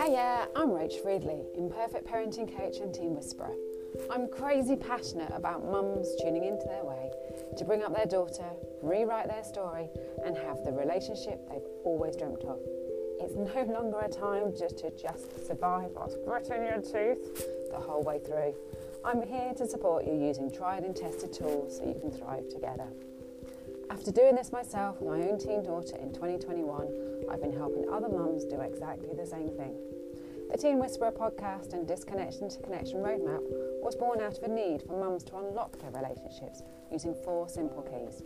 Hiya, I'm Rach Friedley, imperfect parenting coach and teen whisperer. I'm crazy passionate about mums tuning into their way to bring up their daughter, rewrite their story, and have the relationship they've always dreamt of. It's no longer a time just to just survive whilst gritting your teeth the whole way through. I'm here to support you using tried and tested tools so you can thrive together. After doing this myself with my own teen daughter in 2021, I've been helping other mums do exactly the same thing. The Teen Whisperer podcast and Disconnection to Connection roadmap was born out of a need for mums to unlock their relationships using four simple keys.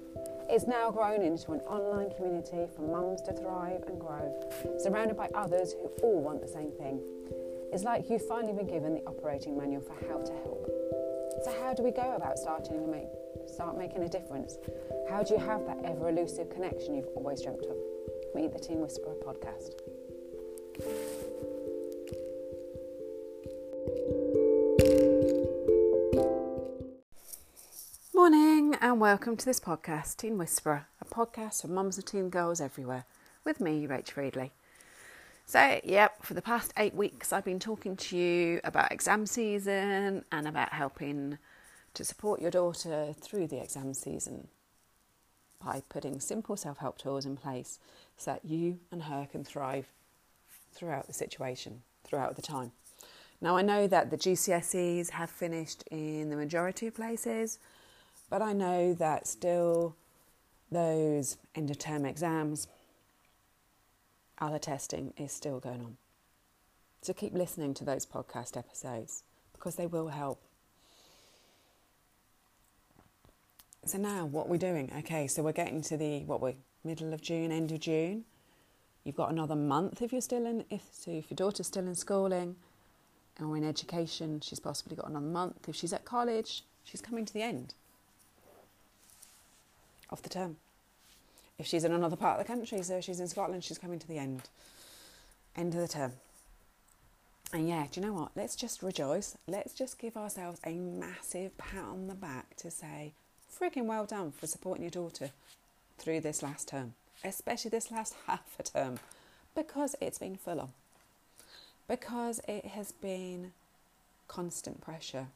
It's now grown into an online community for mums to thrive and grow, surrounded by others who all want the same thing. It's like you've finally been given the operating manual for how to help. So, how do we go about starting to make, start making a difference? How do you have that ever elusive connection you've always dreamt of? Meet the Teen Whisperer podcast. Morning and welcome to this podcast, Teen Whisperer, a podcast for mums of teen girls everywhere, with me, Rach Friedley. So, yep, for the past eight weeks, I've been talking to you about exam season and about helping to support your daughter through the exam season by putting simple self help tools in place so that you and her can thrive throughout the situation, throughout the time. Now, I know that the GCSEs have finished in the majority of places, but I know that still those end of term exams, other testing is still going on. So keep listening to those podcast episodes because they will help. So now what we're doing, okay, so we're getting to the what we middle of June, end of June. You've got another month if you're still in if so if your daughter's still in schooling or in education, she's possibly got another month. If she's at college, she's coming to the end of the term. If she's in another part of the country, so she's in Scotland, she's coming to the end. End of the term. And yeah, do you know what? Let's just rejoice. Let's just give ourselves a massive pat on the back to say, freaking well done for supporting your daughter through this last term, especially this last half a term, because it's been full on. Because it has been constant pressure,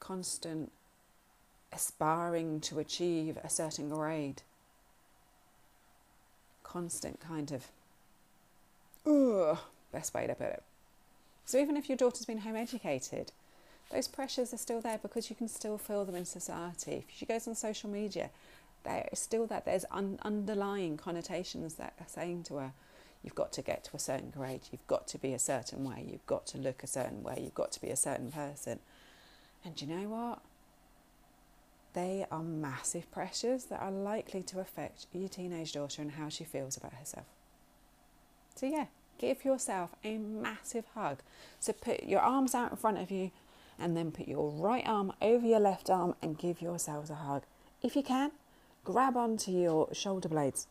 constant aspiring to achieve a certain grade, constant kind of, ugh, best way to put it. So even if your daughter's been home educated, those pressures are still there because you can still feel them in society. If she goes on social media, there's still that there's un- underlying connotations that are saying to her, you've got to get to a certain grade, you've got to be a certain way, you've got to look a certain way, you've got to be a certain person. And you know what? They are massive pressures that are likely to affect your teenage daughter and how she feels about herself. So, yeah, give yourself a massive hug. So, put your arms out in front of you and then put your right arm over your left arm and give yourselves a hug. If you can, grab onto your shoulder blades,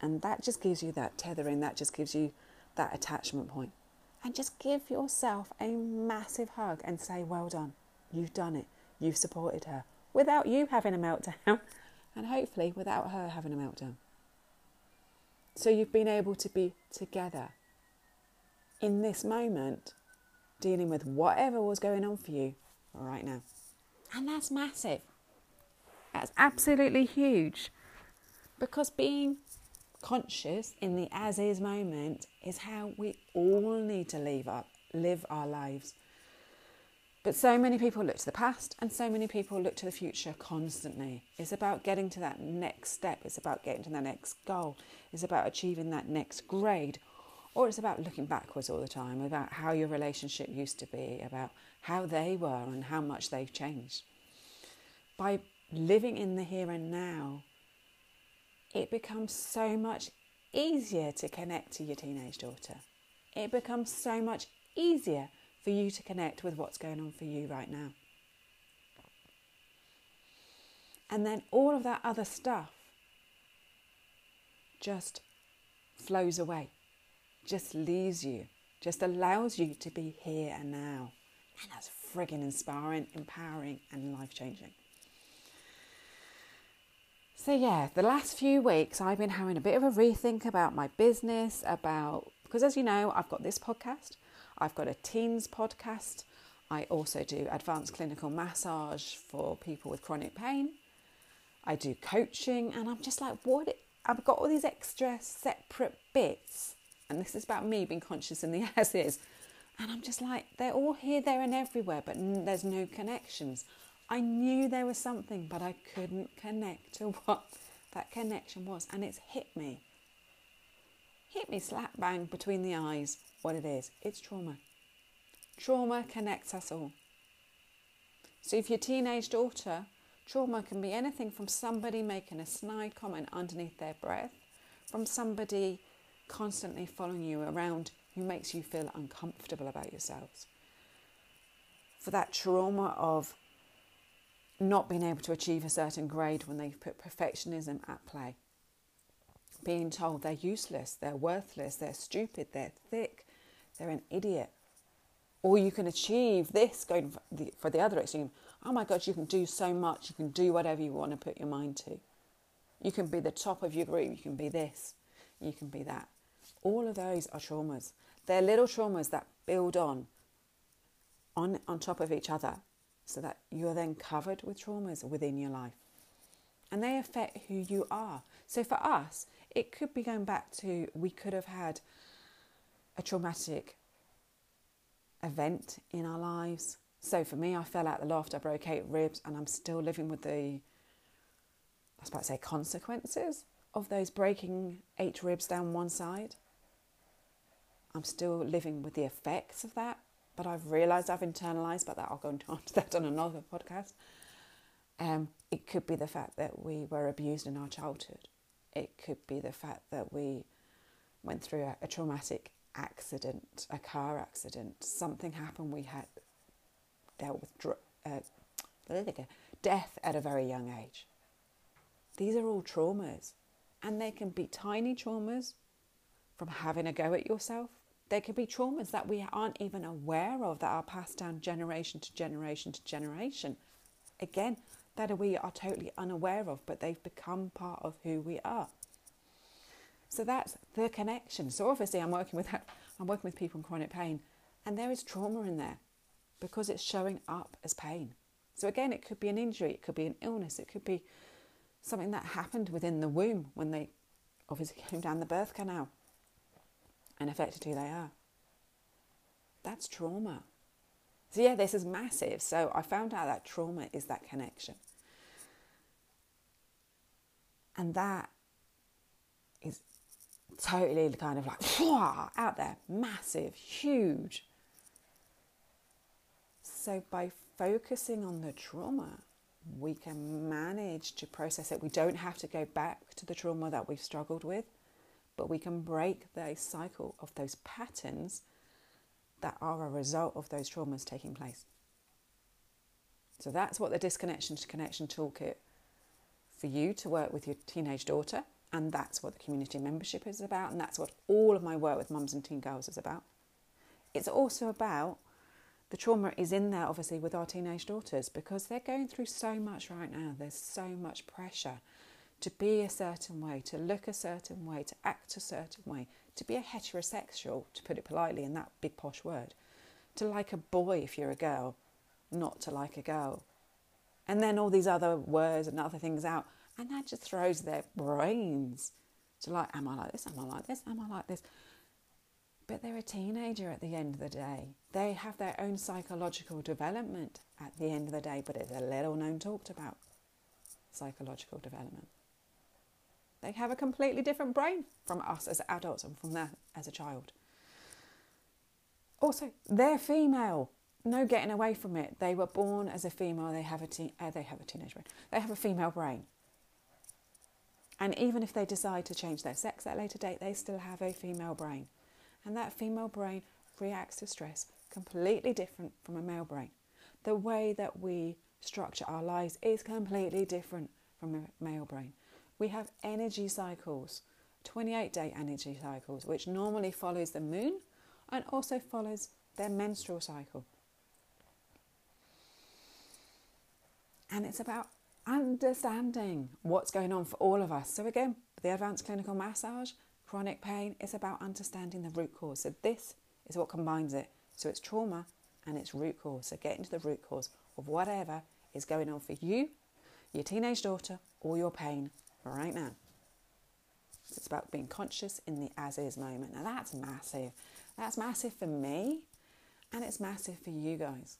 and that just gives you that tethering, that just gives you that attachment point. And just give yourself a massive hug and say, Well done, you've done it, you've supported her without you having a meltdown, and hopefully without her having a meltdown. So you've been able to be together in this moment dealing with whatever was going on for you right now. And that's massive. That's absolutely huge. Because being conscious in the as is moment is how we all need to live up, live our lives. But so many people look to the past and so many people look to the future constantly. It's about getting to that next step, it's about getting to the next goal, it's about achieving that next grade or it's about looking backwards all the time, about how your relationship used to be, about how they were and how much they've changed. By living in the here and now, it becomes so much easier to connect to your teenage daughter. It becomes so much easier for you to connect with what's going on for you right now. And then all of that other stuff just flows away just leaves you, just allows you to be here and now. And that's frigging inspiring, empowering, and life changing. So, yeah, the last few weeks I've been having a bit of a rethink about my business, about Because as you know, I've got this podcast, I've got a teens podcast, I also do advanced clinical massage for people with chronic pain. I do coaching, and I'm just like, what? I've got all these extra separate bits, and this is about me being conscious in the as is. And I'm just like, they're all here, there, and everywhere, but there's no connections. I knew there was something, but I couldn't connect to what that connection was, and it's hit me. Hit me slap bang between the eyes what it is. It's trauma. Trauma connects us all. So if your teenage daughter, trauma can be anything from somebody making a snide comment underneath their breath, from somebody constantly following you around who makes you feel uncomfortable about yourselves. For that trauma of not being able to achieve a certain grade when they put perfectionism at play. Being told they're useless, they're worthless, they're stupid, they're thick, they're an idiot. Or you can achieve this going for the, for the other extreme. Oh my God, you can do so much. You can do whatever you want to put your mind to. You can be the top of your group. You can be this. You can be that. All of those are traumas. They're little traumas that build on, on, on top of each other so that you're then covered with traumas within your life. And they affect who you are. So for us, it could be going back to we could have had a traumatic event in our lives. So for me, I fell out the loft, I broke eight ribs, and I'm still living with the, I was about to say, consequences of those breaking eight ribs down one side. I'm still living with the effects of that, but I've realised I've internalised, but that I'll go into that on another podcast. Um, it could be the fact that we were abused in our childhood. It could be the fact that we went through a, a traumatic accident, a car accident, something happened, we had dealt with dr- uh, death at a very young age. These are all traumas, and they can be tiny traumas from having a go at yourself. There can be traumas that we aren't even aware of that are passed down generation to generation to generation. Again, that we are totally unaware of, but they've become part of who we are. So that's the connection. So obviously, I'm working with that. I'm working with people in chronic pain, and there is trauma in there because it's showing up as pain. So again, it could be an injury, it could be an illness, it could be something that happened within the womb when they obviously came down the birth canal and who they are. That's trauma. So yeah, this is massive. So I found out that trauma is that connection. And that is totally kind of like out there, massive, huge. So by focusing on the trauma, we can manage to process it. We don't have to go back to the trauma that we've struggled with, but we can break the cycle of those patterns that are a result of those traumas taking place. So that's what the disconnection to connection toolkit for you to work with your teenage daughter and that's what the community membership is about, and that's what all of my work with mums and teen girls is about. It's also about the trauma is in there, obviously, with our teenage daughters because they're going through so much right now. There's so much pressure to be a certain way, to look a certain way, to act a certain way, to be a heterosexual, to put it politely in that big posh word, to like a boy if you're a girl, not to like a girl. And then all these other words and other things out and that just throws their brains to like, am I like this? Am I like this? Am I like this? But they're a teenager at the end of the day. They have their own psychological development at the end of the day, but it's a little known talked about psychological development. They have a completely different brain from us as adults and from them as a child. Also, they're female. No getting away from it. They were born as a female. They have a uh, they have a teenage brain. They have a female brain. And even if they decide to change their sex at a later date, they still have a female brain. And that female brain reacts to stress completely different from a male brain. The way that we structure our lives is completely different from a male brain. We have energy cycles, 28 day energy cycles, which normally follows the moon and also follows their menstrual cycle. And it's about understanding what's going on for all of us. So, again, the advanced clinical massage, chronic pain, it's about understanding the root cause. So this is what combines it. So it's trauma and it's root cause. So getting to the root cause of whatever is going on for you, your teenage daughter, or your pain right now. It's about being conscious in the as is moment. Now that's massive. That's massive for me and it's massive for you guys.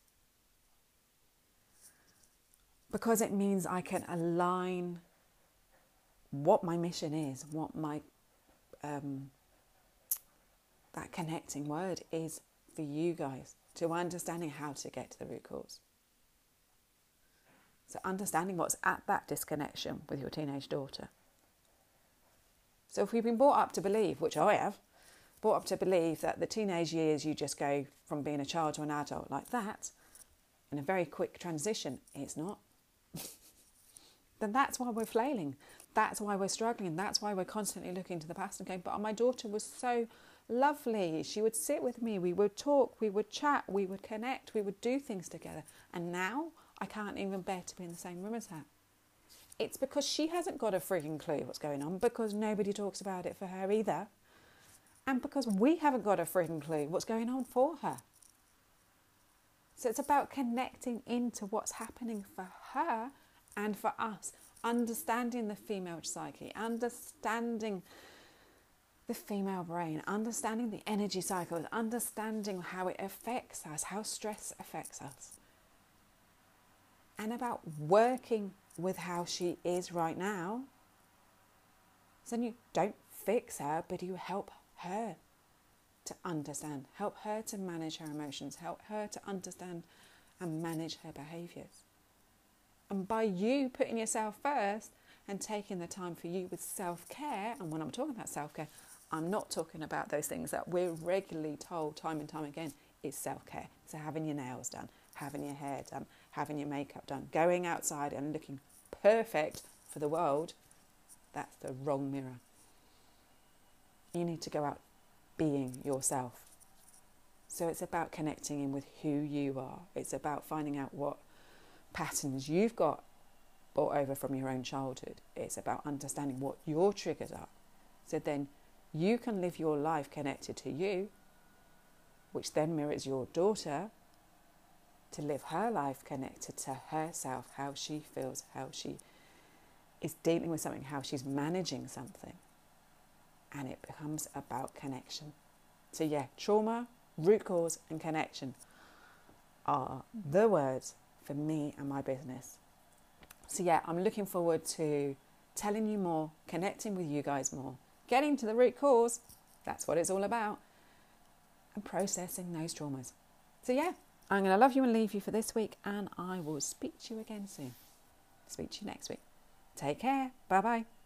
Because it means I can align what my mission is, what my um, that connecting word is for you guys to understanding how to get to the root cause. So, understanding what's at that disconnection with your teenage daughter. So, if we've been brought up to believe, which I have, brought up to believe that the teenage years you just go from being a child to an adult like that in a very quick transition, it's not. then that's why we're flailing. That's why we're struggling. That's why we're constantly looking to the past and going, but my daughter was so lovely. She would sit with me, we would talk, we would chat, we would connect, we would do things together. And now I can't even bear to be in the same room as her. It's because she hasn't got a freaking clue what's going on, because nobody talks about it for her either, and because we haven't got a freaking clue what's going on for her. So it's about connecting into what's happening for her and for us, understanding the female psyche, understanding the female brain, understanding the energy cycles, understanding how it affects us, how stress affects us, and about working with how she is right now. So you don't fix her, but you help her to understand, help her to manage her emotions, help her to understand and manage her behaviours. And by you putting yourself first and taking the time for you with self care, and when I'm talking about self care, I'm not talking about those things that we're regularly told time and time again is self care. So, having your nails done, having your hair done, having your makeup done, going outside and looking perfect for the world, that's the wrong mirror. You need to go out being yourself. So, it's about connecting in with who you are, it's about finding out what patterns you've got brought over from your own childhood. It's about understanding what your triggers are. So then you can live your life connected to you, which then mirrors your daughter to live her life connected to herself, how she feels, how she is dealing with something, how she's managing something. And it becomes about connection. So, yeah, trauma, root cause, and connection are the words for me and my business. So, yeah, I'm looking forward to telling you more, connecting with you guys more getting to the root cause, that's what it's all about, and processing those traumas. So, yeah, I'm going to love you and leave you for this week, and I will speak to you again soon. Speak to you next week. Take care. Bye bye.